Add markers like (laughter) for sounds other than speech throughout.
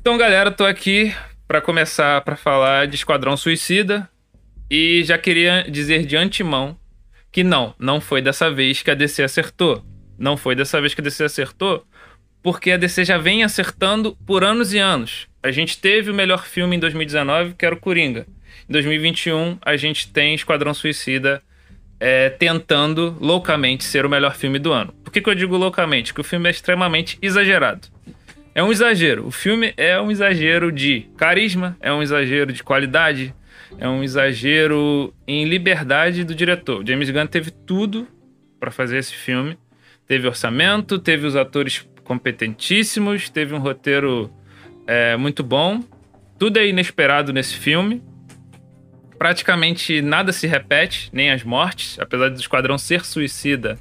Então, galera, tô aqui para começar para falar de Esquadrão Suicida e já queria dizer de antemão que não, não foi dessa vez que a DC acertou. Não foi dessa vez que a DC acertou, porque a DC já vem acertando por anos e anos. A gente teve o melhor filme em 2019, que era o Coringa. Em 2021, a gente tem Esquadrão Suicida é, tentando loucamente ser o melhor filme do ano. Por que, que eu digo loucamente? Que o filme é extremamente exagerado. É um exagero. O filme é um exagero de carisma, é um exagero de qualidade, é um exagero em liberdade do diretor. James Gunn teve tudo para fazer esse filme. Teve orçamento, teve os atores competentíssimos, teve um roteiro é, muito bom. Tudo é inesperado nesse filme. Praticamente nada se repete, nem as mortes. Apesar do Esquadrão ser suicida,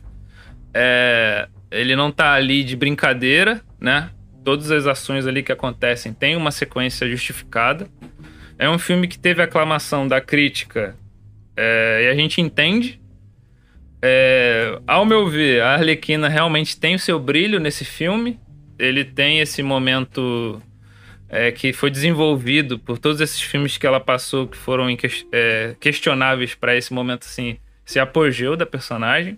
é, ele não tá ali de brincadeira, né? Todas as ações ali que acontecem têm uma sequência justificada. É um filme que teve aclamação da crítica é, e a gente entende. É, ao meu ver, a Arlequina realmente tem o seu brilho nesse filme. Ele tem esse momento é, que foi desenvolvido por todos esses filmes que ela passou que foram é, questionáveis para esse momento assim, esse apogeu da personagem.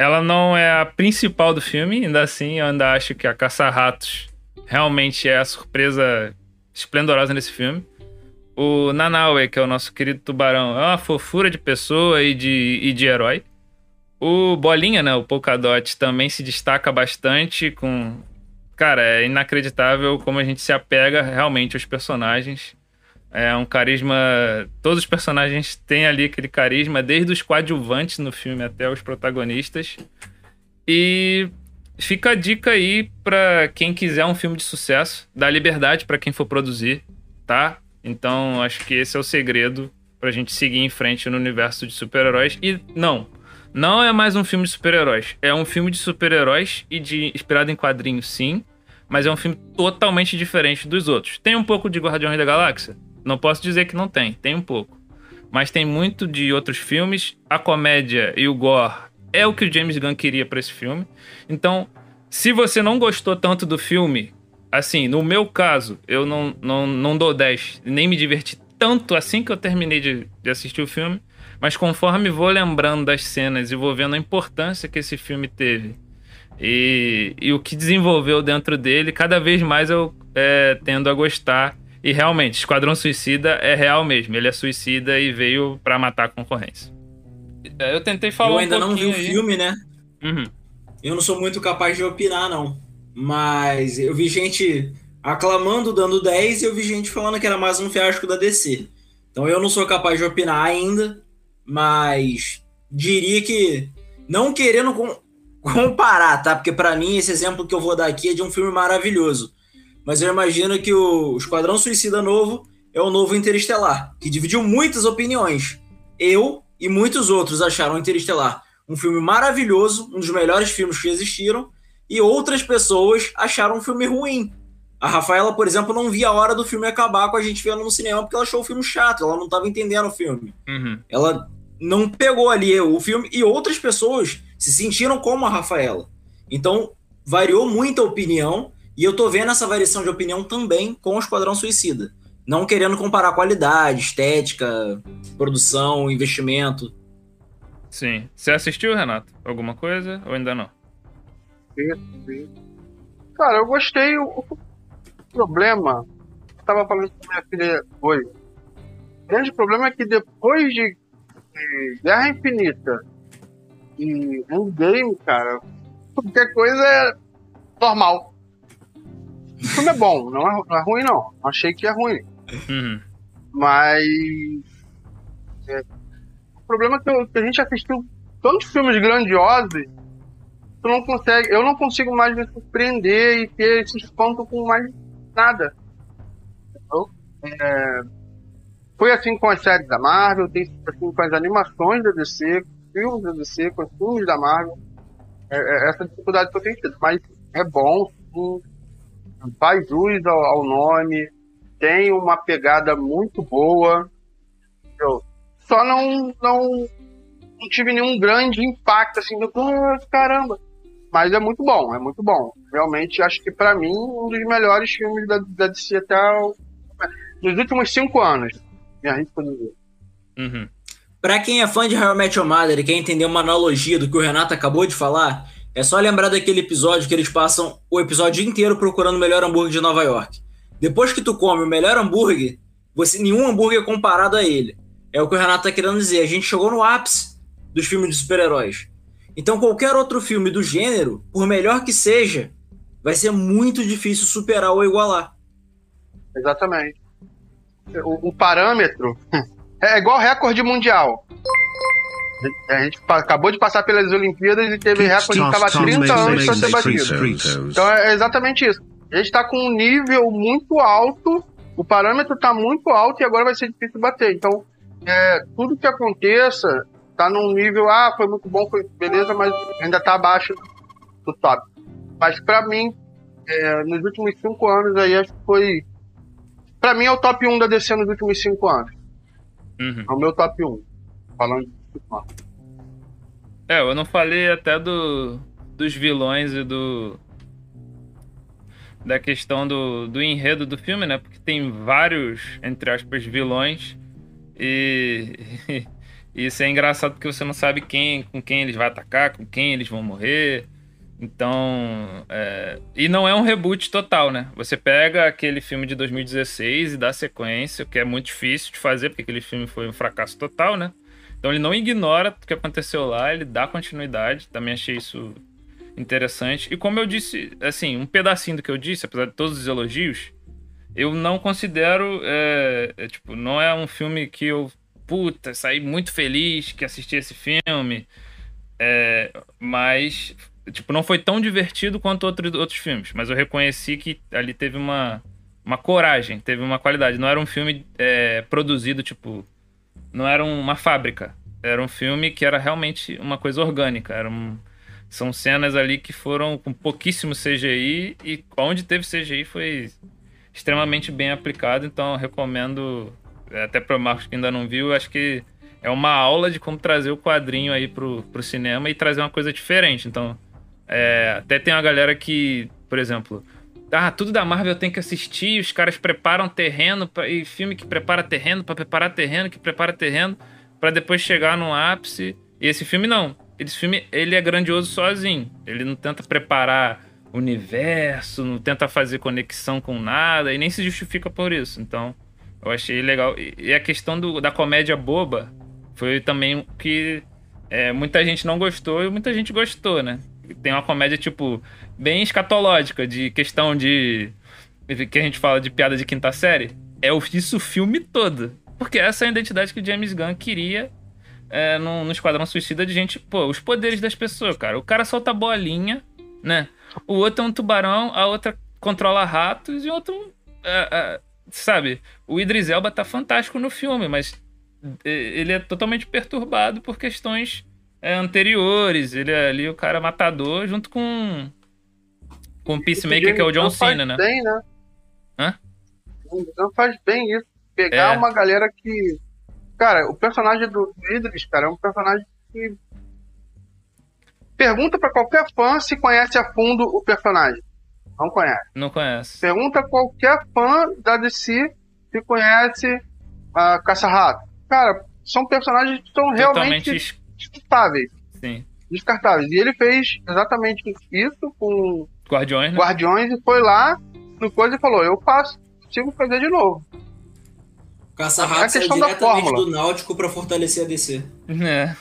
Ela não é a principal do filme, ainda assim, eu ainda acho que a Caça-Ratos realmente é a surpresa esplendorosa nesse filme. O Nanaue, que é o nosso querido tubarão, é uma fofura de pessoa e de, e de herói. O Bolinha, né, o Polkadot, também se destaca bastante com... Cara, é inacreditável como a gente se apega realmente aos personagens. É um carisma... Todos os personagens têm ali aquele carisma, desde os coadjuvantes no filme até os protagonistas. E fica a dica aí para quem quiser um filme de sucesso, dá liberdade para quem for produzir, tá? Então, acho que esse é o segredo pra gente seguir em frente no universo de super-heróis. E não, não é mais um filme de super-heróis. É um filme de super-heróis e de inspirado em quadrinhos, sim, mas é um filme totalmente diferente dos outros. Tem um pouco de Guardiões da Galáxia? Não posso dizer que não tem, tem um pouco. Mas tem muito de outros filmes. A comédia e o gore é o que o James Gunn queria para esse filme. Então, se você não gostou tanto do filme assim, no meu caso, eu não, não, não dou 10, nem me diverti tanto assim que eu terminei de, de assistir o filme, mas conforme vou lembrando das cenas e vou vendo a importância que esse filme teve e, e o que desenvolveu dentro dele, cada vez mais eu é, tendo a gostar. E realmente, Esquadrão Suicida é real mesmo, ele é suicida e veio para matar a concorrência. É, eu tentei falar. Eu ainda um não vi o filme, né? Uhum. Eu não sou muito capaz de opinar, não. Mas eu vi gente aclamando, dando 10, e eu vi gente falando que era mais um fiasco da DC. Então eu não sou capaz de opinar ainda, mas diria que não querendo com, (laughs) comparar, tá? Porque para mim esse exemplo que eu vou dar aqui é de um filme maravilhoso. Mas eu imagino que o Esquadrão Suicida Novo é o novo Interestelar, que dividiu muitas opiniões. Eu e muitos outros acharam Interestelar um filme maravilhoso, um dos melhores filmes que existiram, e outras pessoas acharam o filme ruim. A Rafaela, por exemplo, não via a hora do filme acabar com a gente vendo no cinema porque ela achou o filme chato, ela não estava entendendo o filme. Uhum. Ela não pegou ali o filme e outras pessoas se sentiram como a Rafaela. Então, variou muito a opinião e eu tô vendo essa variação de opinião também com o Esquadrão Suicida. Não querendo comparar qualidade, estética, produção, investimento. Sim. Você assistiu, Renato? Alguma coisa ou ainda não? Cara, eu gostei. O problema, eu tava falando com minha filha hoje. O grande problema é que depois de, de Guerra Infinita e Endgame, cara, qualquer coisa é normal. O filme é bom, não é, não é ruim, não. Achei que é ruim. Uhum. Mas. É, o problema é que, eu, que a gente assistiu tantos filmes grandiosos tu não consegue, eu não consigo mais me surpreender e ter esse espanto com mais nada. É, foi assim com as séries da Marvel, tem assim com as animações da DC, filmes da DC, com os filmes da Marvel. É, é essa dificuldade que eu tenho tido, mas é bom, sim, faz jus ao, ao nome, tem uma pegada muito boa. Eu só não, não, não tive nenhum grande impacto assim, do, caramba Mas é muito bom, é muito bom. Realmente, acho que para mim, um dos melhores filmes da, da DC até o, dos últimos cinco anos. Me arrisco dizer. Uhum. Pra quem é fã de Your Mother e quer entender uma analogia do que o Renato acabou de falar, é só lembrar daquele episódio que eles passam o episódio inteiro procurando o melhor hambúrguer de Nova York. Depois que tu come o melhor hambúrguer, você nenhum hambúrguer é comparado a ele. É o que o Renato tá querendo dizer. A gente chegou no ápice dos filmes de super-heróis. Então qualquer outro filme do gênero, por melhor que seja, vai ser muito difícil superar ou igualar. Exatamente. O, o parâmetro (laughs) é igual recorde mundial. A gente acabou de passar pelas Olimpíadas e teve recorde que estava 30 anos para ser batido. Então é exatamente isso. A gente está com um nível muito alto, o parâmetro está muito alto e agora vai ser difícil bater. Então, é, tudo que aconteça está num nível, ah, foi muito bom, foi beleza, mas ainda está abaixo do top. Mas para mim, é, nos últimos cinco anos aí, acho que foi. Para mim é o top 1 da DC nos últimos cinco anos. Uhum. É o meu top 1. Falando é, eu não falei até do, dos vilões e do. Da questão do, do enredo do filme, né? Porque tem vários, entre aspas, vilões. E, (laughs) e isso é engraçado porque você não sabe quem, com quem eles vão atacar, com quem eles vão morrer. Então. É... E não é um reboot total, né? Você pega aquele filme de 2016 e dá sequência, que é muito difícil de fazer, porque aquele filme foi um fracasso total, né? Então ele não ignora o que aconteceu lá, ele dá continuidade. Também achei isso interessante. E como eu disse, assim, um pedacinho do que eu disse, apesar de todos os elogios, eu não considero. É, é, tipo, não é um filme que eu. Puta, saí muito feliz que assisti esse filme. É, mas, tipo, não foi tão divertido quanto outros, outros filmes. Mas eu reconheci que ali teve uma, uma coragem, teve uma qualidade. Não era um filme é, produzido, tipo não era uma fábrica. Era um filme que era realmente uma coisa orgânica. Era um, são cenas ali que foram com pouquíssimo CGI e onde teve CGI foi extremamente bem aplicado. Então recomendo, até para o Marcos que ainda não viu, acho que é uma aula de como trazer o quadrinho aí pro, pro cinema e trazer uma coisa diferente. Então, é, até tem uma galera que, por exemplo, ah, tudo da Marvel tenho que assistir, os caras preparam terreno, pra, e filme que prepara terreno para preparar terreno, que prepara terreno, para depois chegar no ápice. E esse filme não. Esse filme, ele é grandioso sozinho. Ele não tenta preparar universo, não tenta fazer conexão com nada, e nem se justifica por isso. Então, eu achei legal. E a questão do, da comédia boba foi também que é, muita gente não gostou e muita gente gostou, né? Tem uma comédia, tipo, bem escatológica, de questão de. que a gente fala de piada de quinta série. É isso o filme todo. Porque essa é a identidade que o James Gunn queria é, no, no Esquadrão Suicida de gente. Pô, os poderes das pessoas, cara. O cara solta bolinha, né? O outro é um tubarão, a outra controla ratos e o outro. É, é, sabe? O Idris Elba tá fantástico no filme, mas é, ele é totalmente perturbado por questões é, anteriores. Ele é ali o cara matador junto com com o Peacemaker, que é o John Cena, né? Bem, né? Hã? Não faz bem isso. Pegar é. uma galera que. Cara, o personagem do Idris, cara, é um personagem que. Pergunta para qualquer fã se conhece a fundo o personagem. Não conhece. Não conhece. Pergunta qualquer fã da DC se conhece a Caça-Rato. Cara, são personagens que são Totalmente realmente descartáveis. Sim. Descartáveis. E ele fez exatamente isso com Guardiões, né? Guardiões e foi lá no coisa e falou: Eu faço, consigo fazer de novo. Caça-rato é diretamente fórmula. do Náutico para fortalecer a DC. É.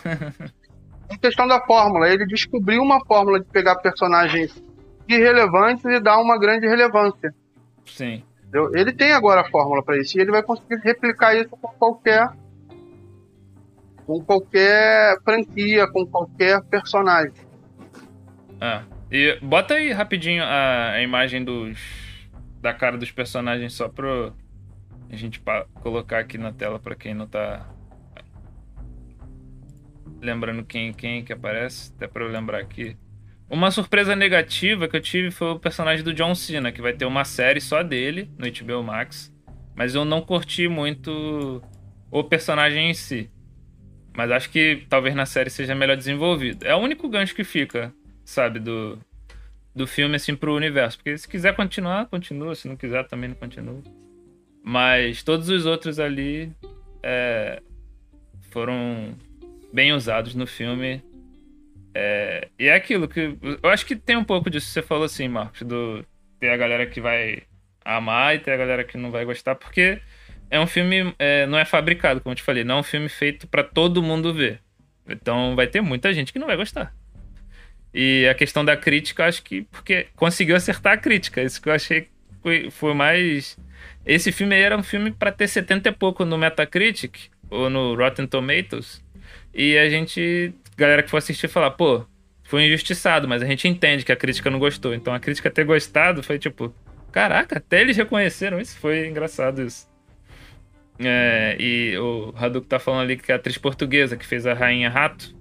a questão da fórmula. Ele descobriu uma fórmula de pegar personagens irrelevantes e dar uma grande relevância. Sim. Ele tem agora a fórmula para isso e ele vai conseguir replicar isso com qualquer com qualquer franquia, com qualquer personagem. Ah. E bota aí rapidinho a, a imagem dos da cara dos personagens só pro a gente colocar aqui na tela para quem não tá lembrando quem quem que aparece, até para eu lembrar aqui. Uma surpresa negativa que eu tive foi o personagem do John Cena, que vai ter uma série só dele no HBO Max, mas eu não curti muito o personagem em si. Mas acho que talvez na série seja melhor desenvolvido. É o único gancho que fica sabe, do, do filme, assim, pro universo. Porque se quiser continuar, continua. Se não quiser, também não continua. Mas todos os outros ali é, foram bem usados no filme. É, e é aquilo que. Eu acho que tem um pouco disso que você falou assim, Marcos, do ter a galera que vai amar e ter a galera que não vai gostar, porque é um filme. É, não é fabricado, como eu te falei, não é um filme feito para todo mundo ver. Então vai ter muita gente que não vai gostar. E a questão da crítica, acho que porque conseguiu acertar a crítica. Isso que eu achei foi, foi mais. Esse filme aí era um filme para ter 70 e pouco no Metacritic ou no Rotten Tomatoes. E a gente, galera que for assistir, falar, pô, foi injustiçado, mas a gente entende que a crítica não gostou. Então a crítica ter gostado foi tipo, caraca, até eles reconheceram isso. Foi engraçado isso. É, e o Hadouken tá falando ali que é a atriz portuguesa que fez a Rainha Rato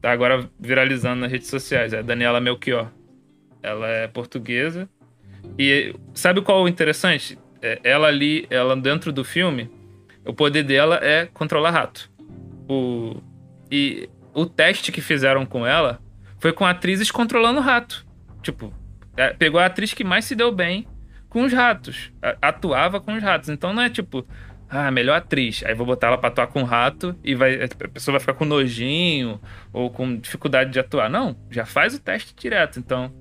tá agora viralizando nas redes sociais. É a Daniela Melchior. Ela é portuguesa. E sabe qual é o interessante? É, ela ali, ela dentro do filme, o poder dela é controlar rato. O, e o teste que fizeram com ela foi com atrizes controlando rato. Tipo, é, pegou a atriz que mais se deu bem com os ratos. Atuava com os ratos. Então não é tipo, ah, melhor atriz. Aí vou botar ela pra atuar com rato e vai, a pessoa vai ficar com nojinho ou com dificuldade de atuar. Não, já faz o teste direto. Então,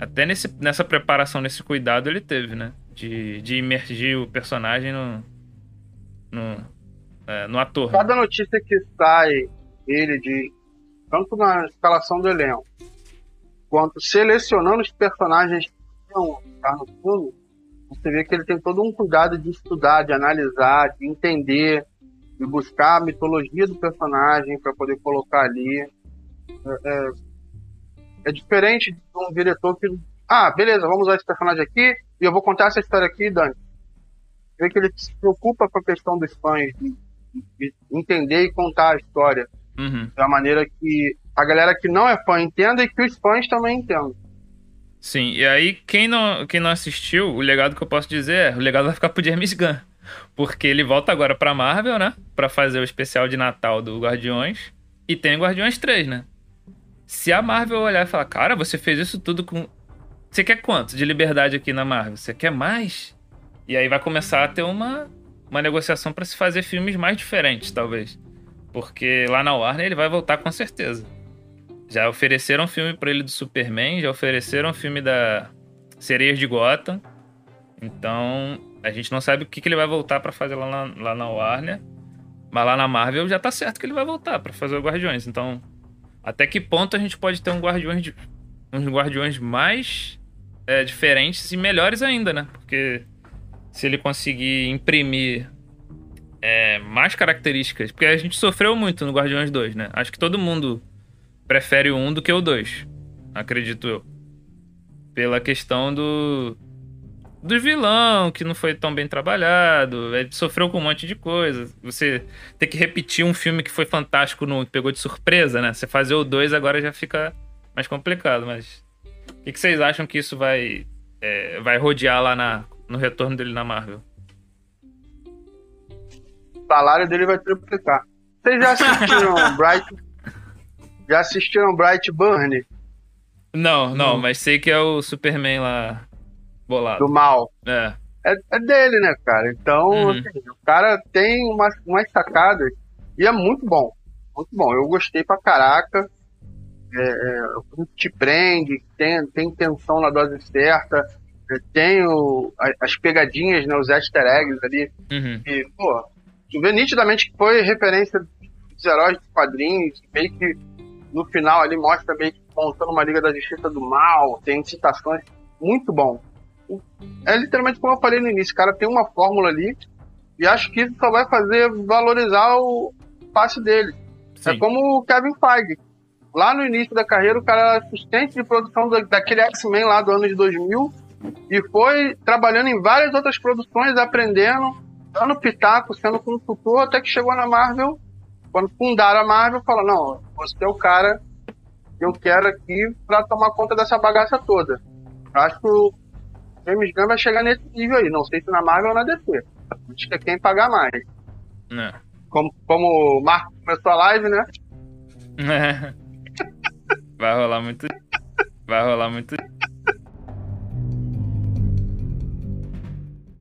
até nesse, nessa preparação, nesse cuidado, ele teve, né? De, de imergir o personagem no, no, é, no ator. Cada notícia que sai ele de tanto na escalação do elenco quanto selecionando os personagens que vão estar no filme, você vê que ele tem todo um cuidado de estudar, de analisar, de entender, de buscar a mitologia do personagem para poder colocar ali. É, é, é, diferente de um diretor que. Ah, beleza, vamos usar esse personagem aqui e eu vou contar essa história aqui, Dani. Vê que ele se preocupa com a questão dos fãs, de, de entender e contar a história uhum. da maneira que a galera que não é fã entenda e que os fãs também entendam. Sim, e aí quem não, quem não assistiu, o legado que eu posso dizer é, o legado vai ficar pro James Gunn. Porque ele volta agora pra Marvel, né? Pra fazer o especial de Natal do Guardiões. E tem Guardiões 3, né? Se a Marvel olhar e falar, cara, você fez isso tudo com. Você quer quanto de liberdade aqui na Marvel? Você quer mais? E aí vai começar a ter uma, uma negociação para se fazer filmes mais diferentes, talvez. Porque lá na Warner ele vai voltar com certeza. Já ofereceram filme para ele do Superman, já ofereceram filme da Sereias de Gotham. Então, a gente não sabe o que, que ele vai voltar para fazer lá na, lá na Warner. Mas lá na Marvel já tá certo que ele vai voltar para fazer o Guardiões. Então, até que ponto a gente pode ter um Guardiões de, uns Guardiões mais é, diferentes e melhores ainda, né? Porque se ele conseguir imprimir é, mais características. Porque a gente sofreu muito no Guardiões 2, né? Acho que todo mundo prefere o 1 do que o 2. Acredito eu. Pela questão do. Do vilão, que não foi tão bem trabalhado. Ele sofreu com um monte de coisa. Você ter que repetir um filme que foi fantástico no pegou de surpresa, né? Você fazer o 2 agora já fica mais complicado. Mas. O que, que vocês acham que isso vai. É, vai rodear lá na, no retorno dele na Marvel? O salário dele vai triplicar. Vocês já assistiram (laughs) Bright já assistiram Bright Burn? Não, não, hum. mas sei que é o Superman lá bolado. Do mal. É. É, é dele, né, cara? Então, uhum. assim, o cara tem umas, umas sacadas e é muito bom. Muito bom. Eu gostei pra caraca. É, é, te prende, tem, tem tensão na dose certa, é, tem o, as pegadinhas, né, os easter eggs ali. Uhum. E, pô, tu vê nitidamente que foi referência dos heróis dos quadrinhos, meio que no final ali mostra meio que montando uma Liga da Justiça do Mal, tem citações, muito bom. É literalmente como eu falei no início, cara tem uma fórmula ali e acho que isso só vai fazer valorizar o passe dele. É Sim. É como o Kevin Feige. Lá no início da carreira, o cara era assistente de produção daquele X-Men lá do ano de 2000 e foi trabalhando em várias outras produções, aprendendo, dando pitaco, sendo consultor, até que chegou na Marvel quando fundaram a Marvel, falaram, não, você é o cara que eu quero aqui para tomar conta dessa bagaça toda. Acho que o James Gunn vai chegar nesse nível aí, não sei se na Marvel ou na DC. Acho que é quem pagar mais. É. Como, como o Marco começou a live, né? (laughs) É. Vai rolar muito. Vai rolar muito